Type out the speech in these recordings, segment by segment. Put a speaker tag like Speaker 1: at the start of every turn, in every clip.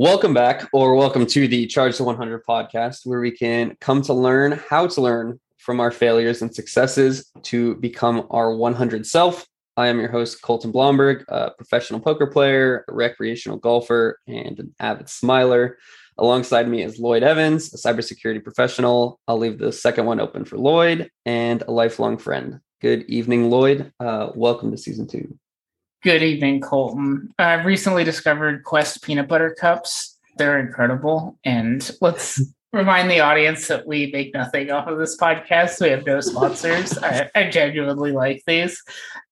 Speaker 1: Welcome back, or welcome to the Charge to 100 podcast, where we can come to learn how to learn from our failures and successes to become our 100 self. I am your host, Colton Blomberg, a professional poker player, a recreational golfer, and an avid smiler. Alongside me is Lloyd Evans, a cybersecurity professional. I'll leave the second one open for Lloyd and a lifelong friend. Good evening, Lloyd. Uh, welcome to season two.
Speaker 2: Good evening, Colton. I've recently discovered Quest peanut butter cups. They're incredible. And let's remind the audience that we make nothing off of this podcast. We have no sponsors. I, I genuinely like these.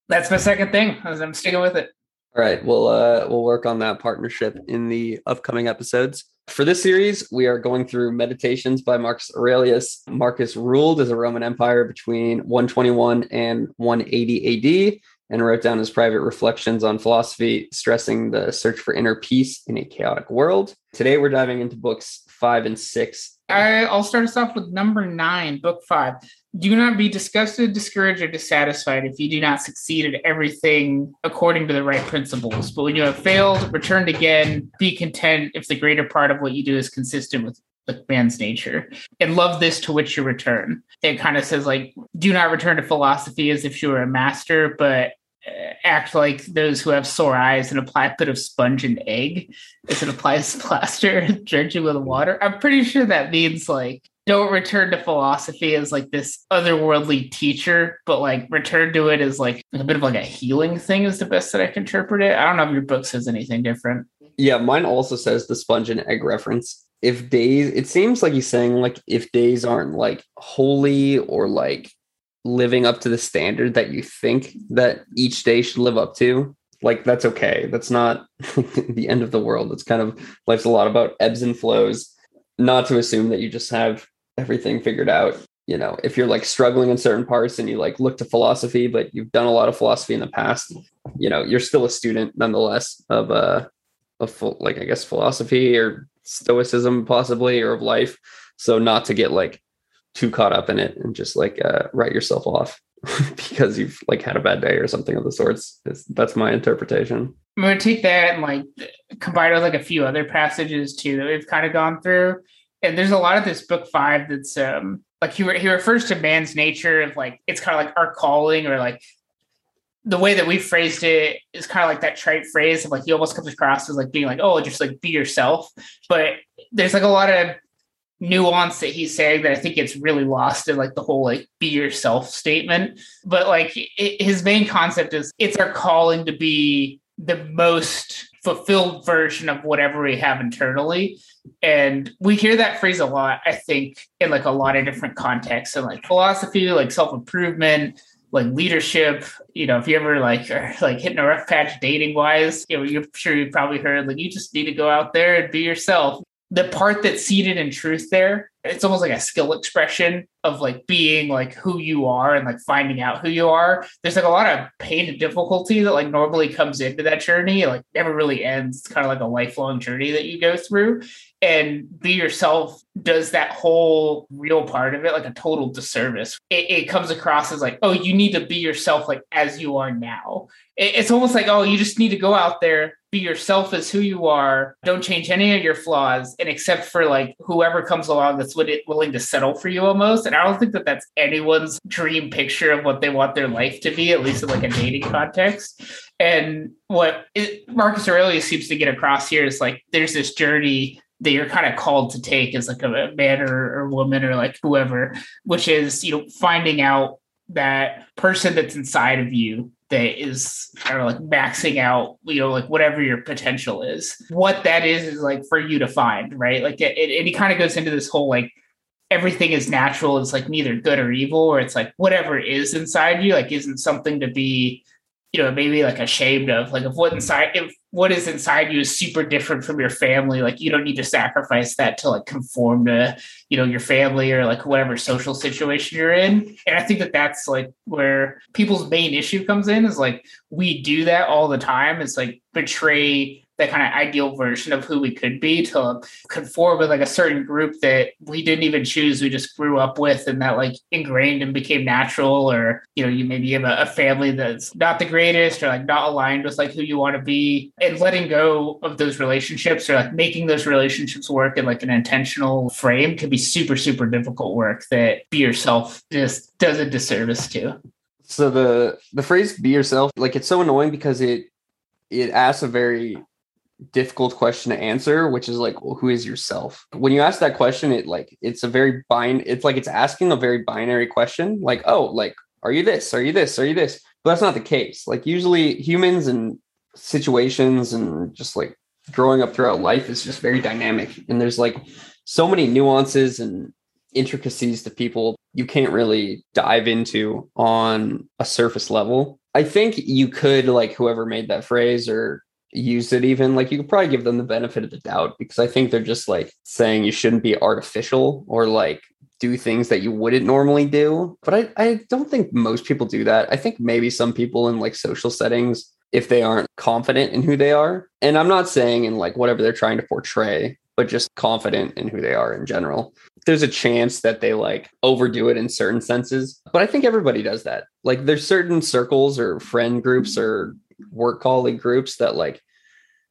Speaker 2: That's my second thing. I'm sticking with it.
Speaker 1: All right, we'll uh, we'll work on that partnership in the upcoming episodes. For this series, we are going through Meditations by Marcus Aurelius. Marcus ruled as a Roman Empire between 121 and 180 AD and wrote down his private reflections on philosophy, stressing the search for inner peace in a chaotic world. Today, we're diving into books five and six.
Speaker 2: I'll start us off with number nine, book five. Do not be disgusted, discouraged, or dissatisfied if you do not succeed at everything according to the right principles. But when you have failed, returned again, be content if the greater part of what you do is consistent with like man's nature and love this to which you return it kind of says like do not return to philosophy as if you were a master but uh, act like those who have sore eyes and apply a bit of sponge and egg as it applies plaster drenching with water i'm pretty sure that means like don't return to philosophy as like this otherworldly teacher, but like return to it as like a bit of like a healing thing is the best that I can interpret it. I don't know if your book says anything different.
Speaker 1: Yeah, mine also says the sponge and egg reference if days it seems like he's saying like if days aren't like holy or like living up to the standard that you think that each day should live up to like that's okay. That's not the end of the world. It's kind of life's a lot about ebbs and flows. Not to assume that you just have everything figured out you know. If you're like struggling in certain parts and you like look to philosophy but you've done a lot of philosophy in the past you know you're still a student nonetheless of uh of full, like i guess philosophy or stoicism possibly or of life. So not to get like too caught up in it and just like uh, write yourself off because you've like had a bad day or something of the sorts. That's my interpretation.
Speaker 2: I'm going to take that and like combine it with like a few other passages too that we've kind of gone through. And there's a lot of this book five that's um like he, re- he refers to man's nature of like it's kind of like our calling or like the way that we phrased it is kind of like that trite phrase of like he almost comes across as like being like oh just like be yourself. But there's like a lot of nuance that he's saying that i think gets really lost in like the whole like be yourself statement. But like it, his main concept is it's our calling to be the most fulfilled version of whatever we have internally. And we hear that phrase a lot i think in like a lot of different contexts and like philosophy like self-improvement like leadership. You know, if you ever like are like hitting a rough patch dating wise, you know, you're sure you've probably heard like you just need to go out there and be yourself. The part that's seated in truth there, it's almost like a skill expression of like being like who you are and like finding out who you are. There's like a lot of pain and difficulty that like normally comes into that journey. It, like never really ends. It's kind of like a lifelong journey that you go through and be yourself does that whole real part of it like a total disservice. It, it, comes across as like, oh, you need to be yourself like as you are now. It, it's almost like, oh, you just need to go out there, be yourself as who you are. Don't change any of your flaws, and except for like whoever comes along that's willing to settle for you almost. And I don't think that that's anyone's dream picture of what they want their life to be, at least in like a dating context. And what it, Marcus Aurelius seems to get across here is like there's this journey that you're kind of called to take as like a man or, or woman or like whoever, which is, you know, finding out that person that's inside of you that is kind of like maxing out, you know, like whatever your potential is. What that is is like for you to find, right? Like it, it, it kind of goes into this whole like everything is natural. It's like neither good or evil, or it's like whatever is inside you, like isn't something to be you know maybe like ashamed of like if what inside if what is inside you is super different from your family. Like you don't need to sacrifice that to like conform to you know your family or like whatever social situation you're in. And i think that that's like where people's main issue comes in is like we do that all the time. It's like betray that kind of ideal version of who we could be to conform with like a certain group that we didn't even choose we just grew up with and that like ingrained and became natural or you know you maybe have a, a family that's not the greatest or like not aligned with like who you want to be and letting go of those relationships or like making those relationships work in like an intentional frame can be super super difficult work that be yourself just does a disservice to.
Speaker 1: So the the phrase be yourself like it's so annoying because it it asks a very difficult question to answer which is like well, who is yourself? When you ask that question it like it's a very bind it's like it's asking a very binary question like oh like are you this? Are you this? Are you this? But that's not the case. Like usually humans and situations and just like growing up throughout life is just very dynamic and there's like so many nuances and intricacies to people you can't really dive into on a surface level. I think you could like whoever made that phrase or used it even like you could probably give them the benefit of the doubt because i think they're just like saying you shouldn't be artificial or like do things that you wouldn't normally do. But i i don't think most people do that. I think maybe some people in like social settings if they aren't confident in who they are and i'm not saying in like whatever they're trying to portray but just confident in who they are in general. There's a chance that they like overdo it in certain senses but i think everybody does that. Like there's certain circles or friend groups or work colleague groups that like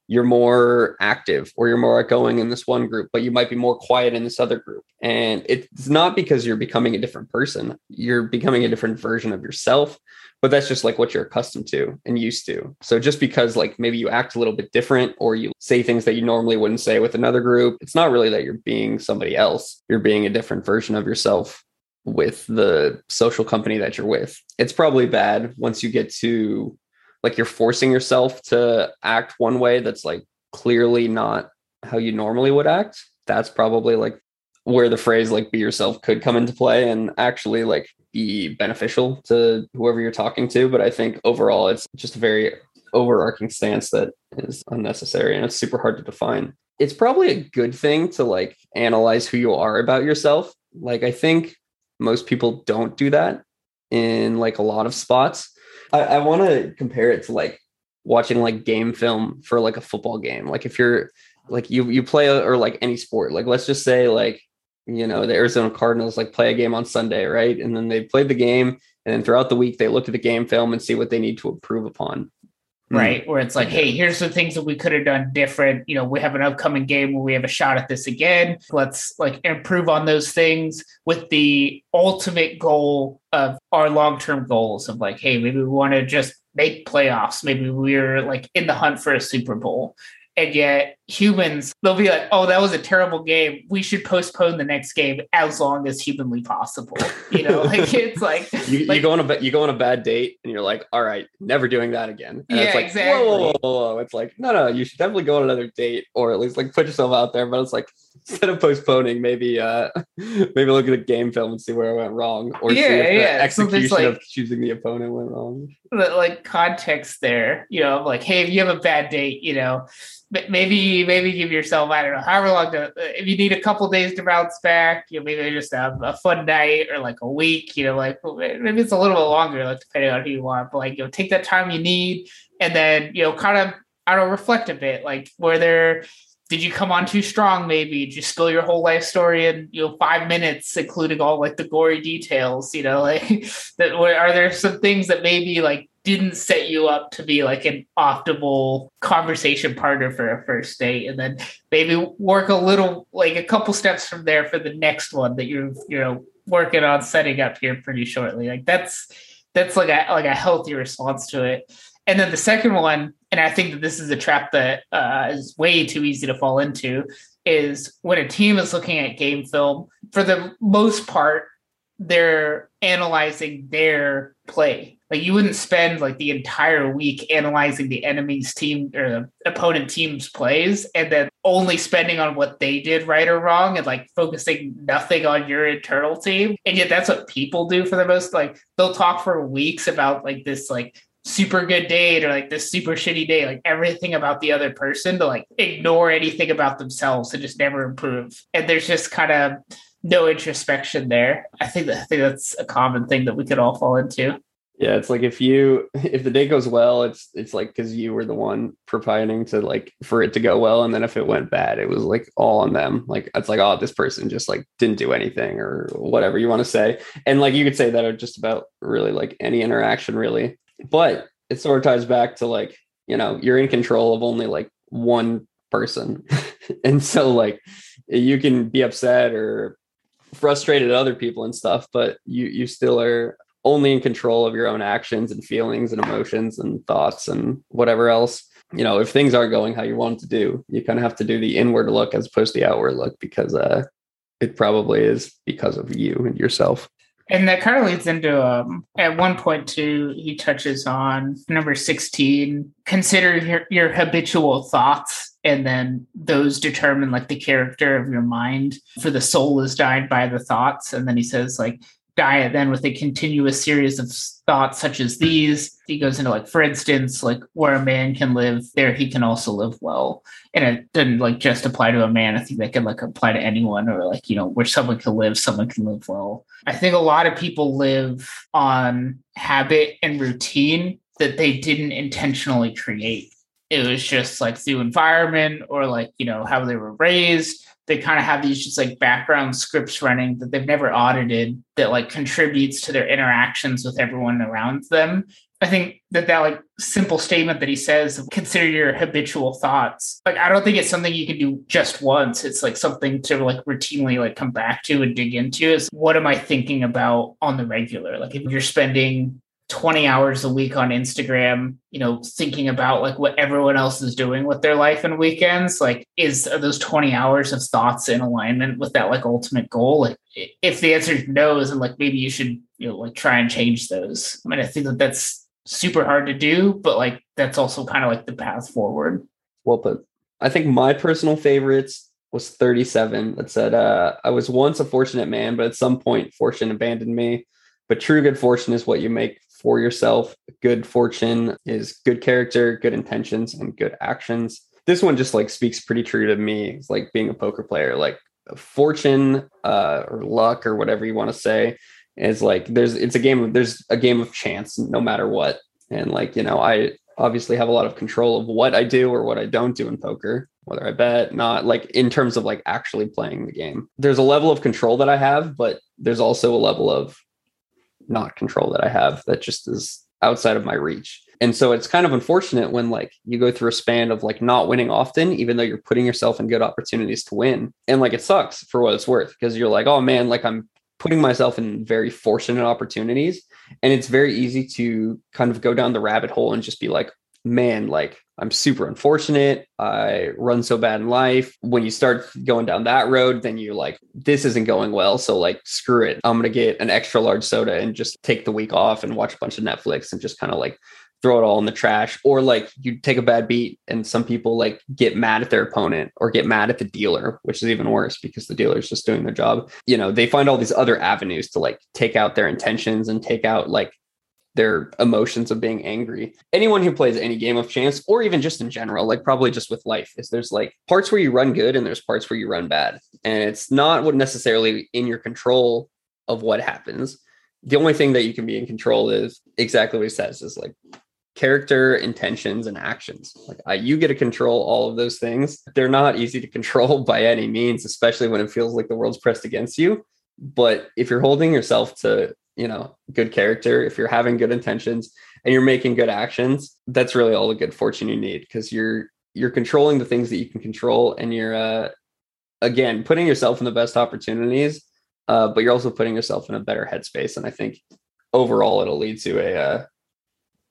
Speaker 1: you're more active or you're more outgoing in this one group, but you might be more quiet in this other group. And it's not because you're becoming a different person, you're becoming a different version of yourself, but that's just like what you're accustomed to and used to. So just because like maybe you act a little bit different or you say things that you normally wouldn't say with another group, it's not really that you're being somebody else, you're being a different version of yourself with the social company that you're with. It's probably bad once you get to like you're forcing yourself to act one way that's like clearly not how you normally would act that's probably like where the phrase like be yourself could come into play and actually like be beneficial to whoever you're talking to but i think overall it's just a very overarching stance that is unnecessary and it's super hard to define. It's probably a good thing to like analyze who you are about yourself. Like i think most people don't do that in like a lot of spots I, I want to compare it to like watching like game film for like a football game. Like if you're like you you play a, or like any sport, like let's just say like you know the Arizona Cardinals like play a game on Sunday, right? And then they played the game, and then throughout the week they look at the game film and see what they need to improve upon.
Speaker 2: Hmm. right? Mm. Where it's like, hey, here's the things that we could have done different. You know, we have an upcoming game where we have a shot at this again. Let's like improve on those things with the ultimate goal of our long term goals of like, hey, maybe we want to just make playoffs. Maybe we're like in the hunt for a Super Bowl and yet humans they'll be like oh that was a terrible game. We should postpone the next game as long as humanly possible. You know like it's like
Speaker 1: you,
Speaker 2: like,
Speaker 1: you go on a you go on a bad date and you're like all right never doing that again. And
Speaker 2: yeah,
Speaker 1: it's like
Speaker 2: exactly.
Speaker 1: whoa, whoa, whoa, whoa, it's like no no you should definitely go on another date or at least like put yourself out there. But it's like instead of postponing maybe uh maybe look at a game film and see where it went wrong or
Speaker 2: yeah,
Speaker 1: see if the
Speaker 2: yeah.
Speaker 1: execution
Speaker 2: like,
Speaker 1: of choosing the opponent went wrong.
Speaker 2: Like context there you know like hey if you have a bad date you know maybe maybe give yourself I don't know however long to if you need a couple days to bounce back you know maybe just have a fun night or like a week you know like maybe it's a little bit longer like depending on who you are, but like you know take that time you need and then you know kind of I don't know reflect a bit like where there did you come on too strong maybe? Did you spill your whole life story in you know five minutes including all like the gory details you know like that are there some things that maybe like didn't set you up to be like an optimal conversation partner for a first date and then maybe work a little like a couple steps from there for the next one that you're you know working on setting up here pretty shortly. Like that's that's like a like a healthy response to it. And then the second one and i think that this is a trap that uh, is way too easy to fall into is when a team is looking at game film for the most part they're analyzing their play. Like you wouldn't spend like the entire week analyzing the enemy's team or the opponent team's plays and then only spending on what they did right or wrong and like focusing nothing on your internal team. And yet that's what people do for the most like they'll talk for weeks about like this like super good date or like this super shitty day, like everything about the other person to like ignore anything about themselves to just never improve. And there's just kind of no introspection there. I think that I think that's a common thing that we could all fall into.
Speaker 1: Yeah, it's like if you if the day goes well, it's it's like because you were the one providing to like for it to go well, and then if it went bad, it was like all on them. Like it's like oh, this person just like didn't do anything or whatever you want to say, and like you could say that just about really like any interaction really, but it sort of ties back to like you know you're in control of only like one person, and so like you can be upset or frustrated at other people and stuff, but you you still are only in control of your own actions and feelings and emotions and thoughts and whatever else. You know, if things aren't going how you want to do, you kind of have to do the inward look as opposed to the outward look because uh, it probably is because of you and yourself.
Speaker 2: And that kind of leads into um, at one point too, he touches on number 16, consider your, your habitual thoughts and then those determine like the character of your mind for the soul is dyed by the thoughts and then he says like diet then with a continuous series of thoughts such as these. He goes into like for instance like where a man can live there he can also live well. And it doesn't like just apply to a man. I think that can like apply to anyone or like you know where someone can live someone can live well. I think a lot of people live on habit and routine that they didn't intentionally create. It was just like through environment or like you know how they were raised they kind of have these just like background scripts running that they've never audited that like contributes to their interactions with everyone around them. I think that that like simple statement that he says consider your habitual thoughts. Like i don't think it's something you can do just once. It's like something to like routinely like come back to and dig into is what am i thinking about on the regular? Like if you're spending 20 hours a week on Instagram, you know, thinking about like what everyone else is doing with their life and weekends, like is are those 20 hours of thoughts in alignment with that like ultimate goal? Like if the answer is no, then like maybe you should, you know, like try and change those. I mean, I think that that's super hard to do, but like that's also kind of like the path forward.
Speaker 1: Well put. I think my personal favorites was 37 that said, uh, I was once a fortunate man, but at some point fortune abandoned me. But true good fortune is what you make for yourself. Good fortune is good character, good intentions, and good actions. This one just like speaks pretty true to me. It's like being a poker player, like fortune uh, or luck or whatever you want to say is like there's it's a game of there's a game of chance no matter what. And like, you know, I obviously have a lot of control of what I do or what I don't do in poker, whether I bet, not like in terms of like actually playing the game. There's a level of control that I have, but there's also a level of not control that I have that just is outside of my reach. And so it's kind of unfortunate when like you go through a span of like not winning often, even though you're putting yourself in good opportunities to win. And like it sucks for what it's worth because you're like, oh man, like I'm putting myself in very fortunate opportunities. And it's very easy to kind of go down the rabbit hole and just be like, man, like I'm super unfortunate. I run so bad in life. When you start going down that road, then you're like, this isn't going well. So, like, screw it. I'm going to get an extra large soda and just take the week off and watch a bunch of Netflix and just kind of like throw it all in the trash. Or like you take a bad beat and some people like get mad at their opponent or get mad at the dealer, which is even worse because the dealer's just doing their job. You know, they find all these other avenues to like take out their intentions and take out like their emotions of being angry. Anyone who plays any game of chance, or even just in general, like probably just with life, is there's like parts where you run good and there's parts where you run bad. And it's not what necessarily in your control of what happens. The only thing that you can be in control is exactly what he says is like character, intentions, and actions. Like I, you get to control all of those things. They're not easy to control by any means, especially when it feels like the world's pressed against you. But if you're holding yourself to you know good character if you're having good intentions and you're making good actions that's really all the good fortune you need because you're you're controlling the things that you can control and you're uh again putting yourself in the best opportunities uh but you're also putting yourself in a better headspace and i think overall it'll lead to a uh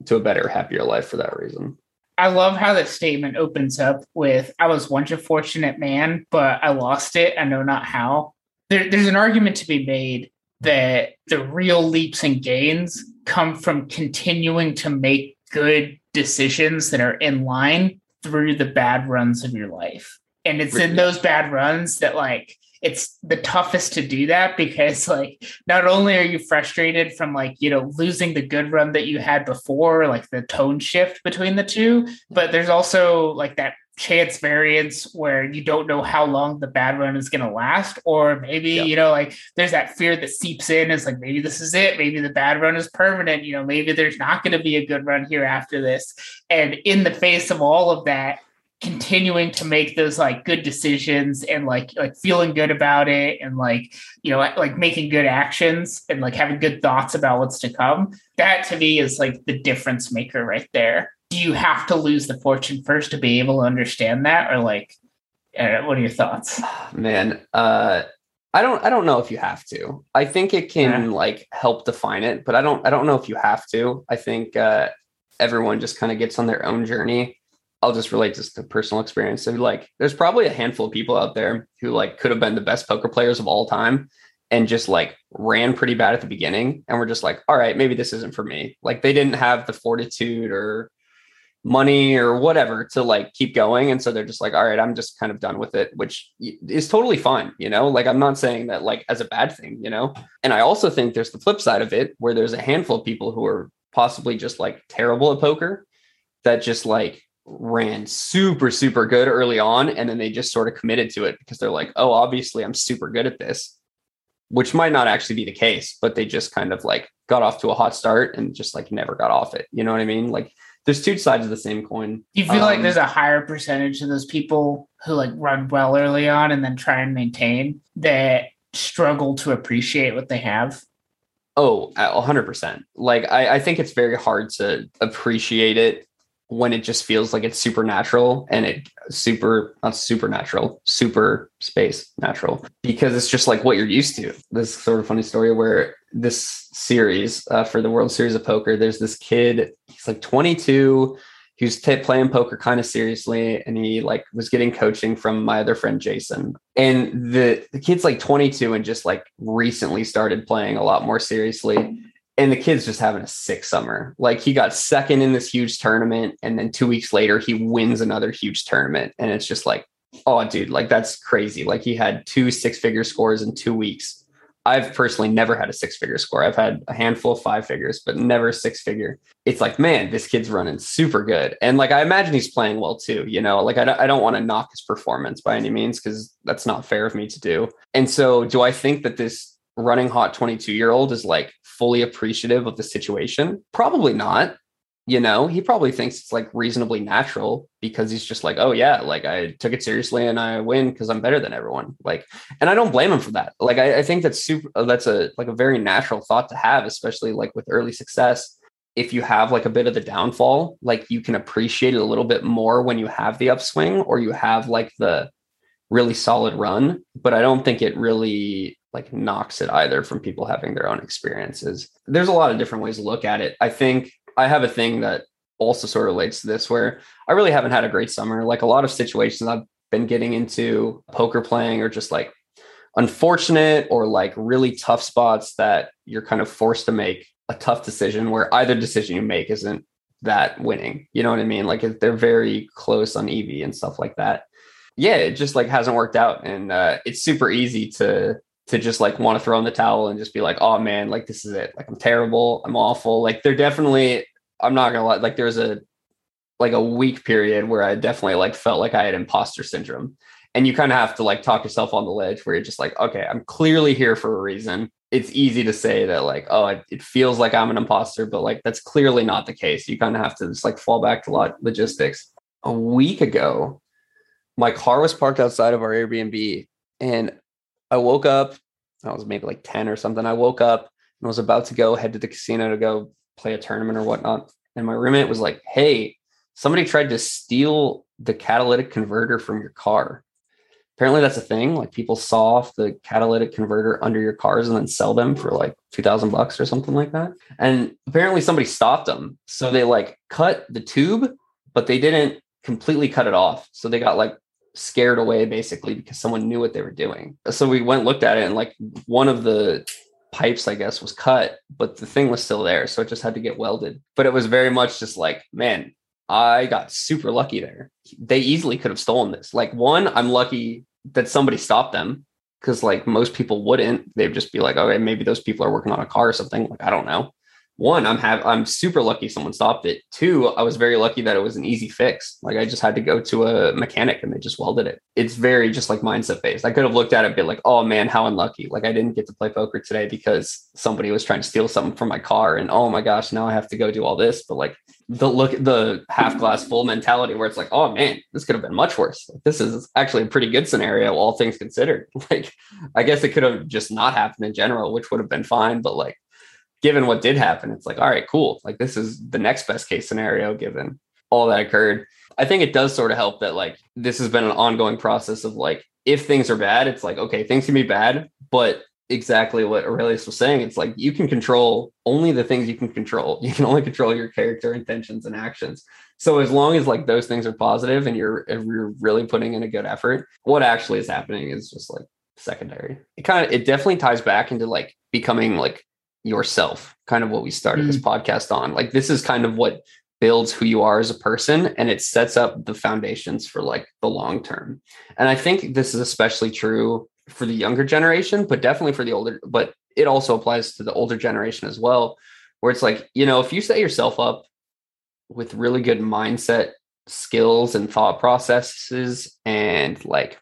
Speaker 1: to a better happier life for that reason
Speaker 2: I love how that statement opens up with I was once a fortunate man, but I lost it. I know not how. There, there's an argument to be made that the real leaps and gains come from continuing to make good decisions that are in line through the bad runs of your life. And it's in those bad runs that like it's the toughest to do that because like not only are you frustrated from like you know losing the good run that you had before like the tone shift between the two but there's also like that chance variance where you don't know how long the bad run is going to last or maybe yep. you know like there's that fear that seeps in it's like maybe this is it. Maybe the bad run is permanent. You know maybe there's not going to be a good run here after this. And in the face of all of that continuing to make those like good decisions and like like feeling good about it and like you know like making good actions and like having good thoughts about what's to come that to me is like the difference maker right there do you have to lose the fortune first to be able to understand that or like uh, what are your thoughts
Speaker 1: man uh I don't I don't know if you have to. I think it can yeah. like help define it, but I don't I don't know if you have to. I think uh everyone just kind of gets on their own journey. I'll just relate this to personal experience. So like there's probably a handful of people out there who like could have been the best poker players of all time and just like ran pretty bad at the beginning and we're just like, all right, maybe this isn't for me. Like they didn't have the fortitude or money or whatever to like keep going. And so they're just like all right i'm just kind of done with it which is totally fine you know? Like i'm not saying that like as a bad thing you know? And i also think there's the flip side of it where there's a handful of people who are possibly just like terrible at poker that just like ran super super good early on and then they just sort of committed to it because they're like oh obviously i'm super good at this which might not actually be the case but they just kind of like got off to a hot start and just like never got off it you know what i mean? Like there's two sides of the same coin.
Speaker 2: Do you feel um, like there's a higher percentage of those people who like run well early on and then try and maintain that struggle to appreciate what they have?
Speaker 1: Oh, 100%. Like, I, I think it's very hard to appreciate it when it just feels like it's supernatural and it super not supernatural super space natural because it's just like what you're used to. This sort of funny story where this series uh, for the world series of poker there's this kid he's like 22 he was t- playing poker kind of seriously and he like was getting coaching from my other friend jason. And the, the kid's like 22 and just like recently started playing a lot more seriously and the kid's just having a sick summer. Like he got second in this huge tournament, and then two weeks later he wins another huge tournament, and it's just like, oh, dude, like that's crazy. Like he had two six figure scores in two weeks. I've personally never had a six figure score. I've had a handful of five figures, but never six figure. It's like, man, this kid's running super good. And like, I imagine he's playing well too, you know, like I, I don't want to knock his performance by any means because that's not fair of me to do. And so, do I think that this running hot 22 year old is like fully appreciative of the situation? Probably not. You know, he probably thinks it's like reasonably natural because he's just like, oh yeah, like I took it seriously and I win because I'm better than everyone. Like, and I don't blame him for that. Like, I, I think that's super. Uh, that's a like a very natural thought to have, especially like with early success. If you have like a bit of the downfall, like you can appreciate it a little bit more when you have the upswing or you have like the really solid run. But I don't think it really like knocks it either from people having their own experiences. There's a lot of different ways to look at it. I think I have a thing that also sort of relates to this where I really haven't had a great summer. Like a lot of situations I've been getting into poker playing or just like unfortunate or like really tough spots that you're kind of forced to make a tough decision where either decision you make isn't that winning. You know what I mean? Like they're very close on EV and stuff like that. Yeah, it just like hasn't worked out. And uh, it's super easy to to just like want to throw in the towel and just be like, oh man, like this is it. Like I'm terrible. I'm awful. Like they're definitely, I'm not gonna lie, like there's a like a week period where I definitely like felt like I had imposter syndrome. And you kind of have to like talk yourself on the ledge where you're just like, okay, I'm clearly here for a reason. It's easy to say that, like, oh, it, it feels like I'm an imposter, but like that's clearly not the case. You kind of have to just like fall back to lot logistics. A week ago, my car was parked outside of our Airbnb and I woke up, I was maybe like 10 or something. I woke up and was about to go head to the casino to go play a tournament or whatnot. And my roommate was like, Hey, somebody tried to steal the catalytic converter from your car. Apparently, that's a thing. Like people saw off the catalytic converter under your cars and then sell them for like 2000 bucks or something like that. And apparently, somebody stopped them. So they like cut the tube, but they didn't completely cut it off. So they got like scared away basically because someone knew what they were doing. So we went looked at it and like one of the pipes I guess was cut, but the thing was still there, so it just had to get welded. But it was very much just like, man, I got super lucky there. They easily could have stolen this. Like one, I'm lucky that somebody stopped them because like most people wouldn't. They'd just be like, okay, maybe those people are working on a car or something. Like I don't know. One, I'm have I'm super lucky someone stopped it. Two, I was very lucky that it was an easy fix. Like I just had to go to a mechanic and they just welded it. It's very just like mindset based. I could have looked at it a bit like, oh man, how unlucky. Like I didn't get to play poker today because somebody was trying to steal something from my car. And oh my gosh, now I have to go do all this. But like the look the half glass full mentality where it's like, oh man, this could have been much worse. Like, this is actually a pretty good scenario, all things considered. Like, I guess it could have just not happened in general, which would have been fine. But like, given what did happen, it's like, all right, cool. Like, this is the next best case scenario given all that occurred. I think it does sort of help that like this has been an ongoing process of like, if things are bad, it's like, okay, things can be bad, but exactly what Aurelius was saying. It's like you can control only the things you can control. You can only control your character intentions and actions. So as long as like those things are positive and you're you're really putting in a good effort, what actually is happening is just like secondary. It kind of it definitely ties back into like becoming like yourself, kind of what we started mm. this podcast on. Like this is kind of what builds who you are as a person and it sets up the foundations for like the long term. And I think this is especially true for the younger generation, but definitely for the older, but it also applies to the older generation as well, where it's like, you know, if you set yourself up with really good mindset skills and thought processes and like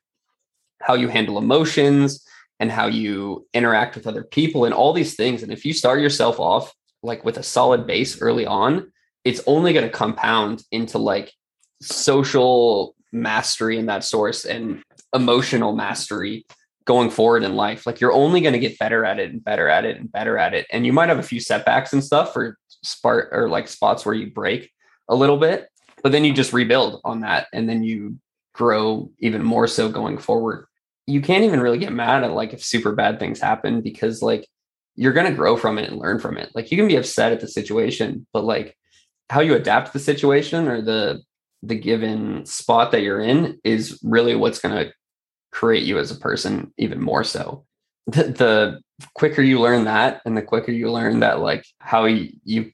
Speaker 1: how you handle emotions and how you interact with other people and all these things. And if you start yourself off like with a solid base early on, it's only going to compound into like social mastery in that source and emotional mastery going forward in life. Like you're only going to get better at it and better at it and better at it. And you might have a few setbacks and stuff or spark or like spots where you break a little bit, but then you just rebuild on that and then you grow even more so going forward. You can't even really get mad at like if super bad things happen because like you're going to grow from it and learn from it. Like you can be upset at the situation, but like how you adapt to the situation or the the given spot that you're in is really what's going to create you as a person even more so. The, the, quicker you learn that and the quicker you learn that like how you, you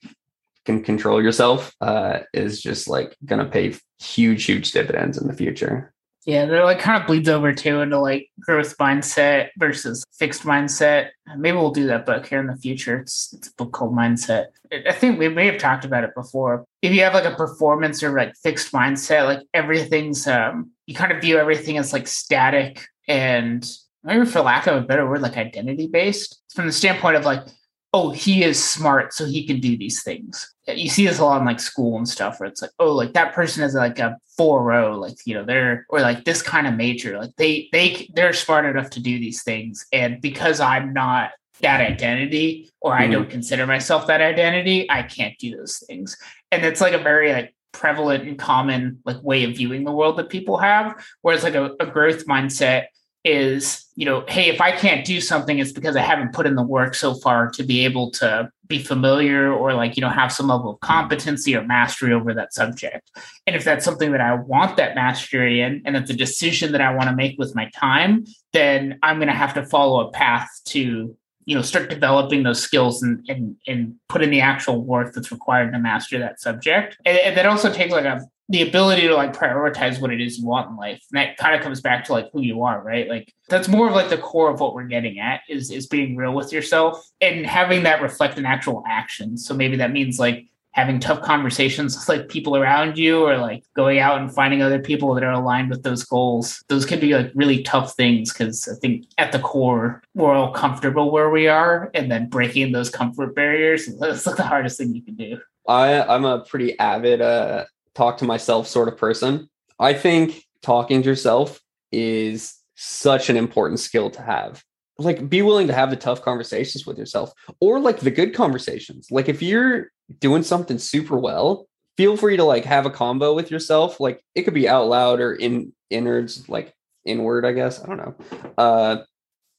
Speaker 1: can control yourself uh, is just like going to pay huge, huge dividends in the future.
Speaker 2: Yeah, they're like kind of bleeds over too into like growth mindset versus fixed mindset. Maybe we'll do that book here in the future. It's it's a book called Mindset. I think we may have talked about it before. If you have like a performance or like fixed mindset, like everything's um you kind of view everything as like static and maybe for lack of a better word, like identity based from the standpoint of like, oh, he is smart, so he can do these things. You see this a lot in like school and stuff where it's like, oh, like that person is like a four row, like you know, they're or like this kind of major, like they they they're smart enough to do these things, and because I'm not that identity or mm-hmm. I don't consider myself that identity, I can't do those things. And it's like a very like prevalent and common like way of viewing the world that people have whereas like a, a, growth mindset is you know hey if i can't do something it's because i haven't put in the work so far to be able to be familiar or like you know have some level of competency or mastery over that subject. And if that's something that i want that mastery in and it's a decision that i want to make with my time then i'm going to have to follow a path to you know start developing those skills and and, and put in the actual work that's required to master that subject. And, and that also takes like a the ability to like prioritize what it is you want in life. And that kind of comes back to like who you are right? Like that's more of like the core of what we're getting at is is being real with yourself and having that reflect in actual action. So maybe that means like having tough conversations with like people around you or like going out and finding other people that are aligned with those goals. Those can be like really tough things because i think at the core we're all comfortable where we are and then breaking those comfort barriers is like the hardest thing you can do.
Speaker 1: I i'm a pretty avid uh talk to myself sort of person i think talking to yourself is such an important skill to have. Like be willing to have the tough conversations with yourself or like the good conversations. Like if you're doing something super well feel free to like have a combo with yourself. Like it could be out loud or in innards like inward i guess. I don't know. Uh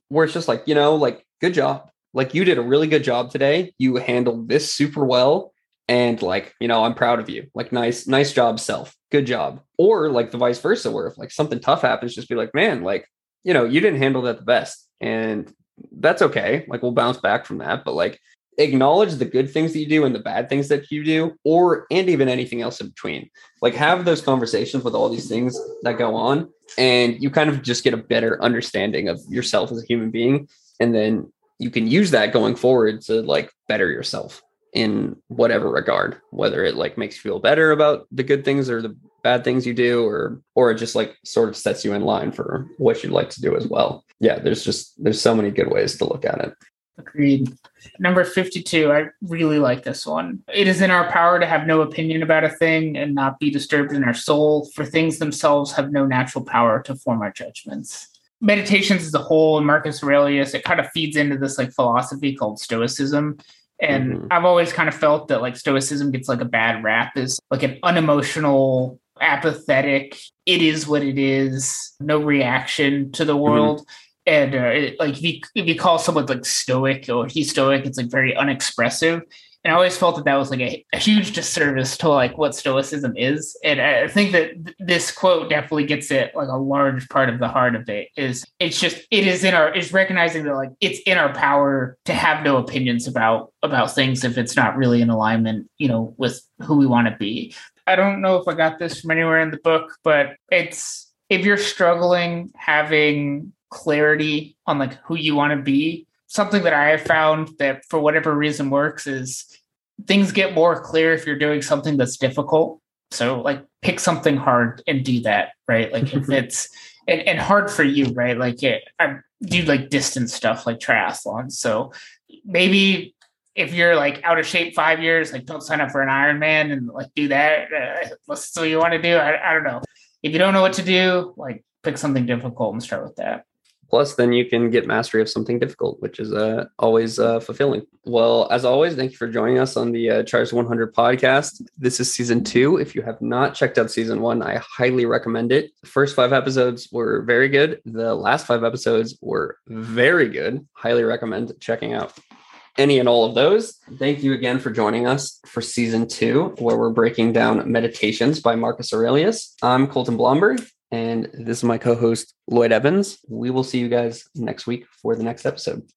Speaker 1: where it's just like you know like good job. Like you did a really good job today. You handled this super well and like you know i'm proud of you. Like nice nice job self. Good job. Or like the vice versa where if like something tough happens just be like man like you know you didn't handle that the best. And that's okay. Like we'll bounce back from that. But like acknowledge the good things that you do and the bad things that you do or and even anything else in between. Like have those conversations with all these things that go on and you kind of just get a better understanding of yourself as a human being and then you can use that going forward to like better yourself in whatever regard, whether it like makes you feel better about the good things or the bad things you do, or or it just like sort of sets you in line for what you'd like to do as well. Yeah, there's just there's so many good ways to look at it.
Speaker 2: Agreed. Number 52, I really like this one. It is in our power to have no opinion about a thing and not be disturbed in our soul, for things themselves have no natural power to form our judgments. Meditations as a whole, and Marcus Aurelius, it kind of feeds into this like philosophy called Stoicism. And mm-hmm. I've always kind of felt that like Stoicism gets like a bad rap is like an unemotional, apathetic, it is what it is, no reaction to the mm-hmm. world. Mm-hmm and uh, it, like if you if you call someone like stoic or he's stoic, it's like very unexpressive. And I always felt that that was like a, a huge disservice to like what stoicism is. And I think that th- this quote definitely gets it like a large part of the heart of it is it's just it is in our is recognizing that like it's in our power to have no opinions about about things if it's not really in alignment, you know, with who we want to be. I don't know if I got this from anywhere in the book, but it's if you're struggling having clarity on like who you want to be. Something that I have found that for whatever reason works is things get more clear if you're doing something that's difficult. So like pick something hard and do that, right? Like if it's and, and hard for you, right? Like it, I do like distance stuff like triathlons. So maybe if you're like out of shape five years, like don't sign up for an Ironman and like do that. Uh, that's what you want to do. I, I don't know. If you don't know what to do, like pick something difficult and start with that.
Speaker 1: Plus, then you can get mastery of something difficult, which is uh, always uh, fulfilling. Well, as always, thank you for joining us on the uh, Charge 100 podcast. This is season two. If you have not checked out season one, I highly recommend it. The first five episodes were very good. The last five episodes were very good. Highly recommend checking out any and all of those. Thank you again for joining us for season two, where we're breaking down Meditations by Marcus Aurelius. I'm Colton Blomberg. And this is my co host, Lloyd Evans. We will see you guys next week for the next episode.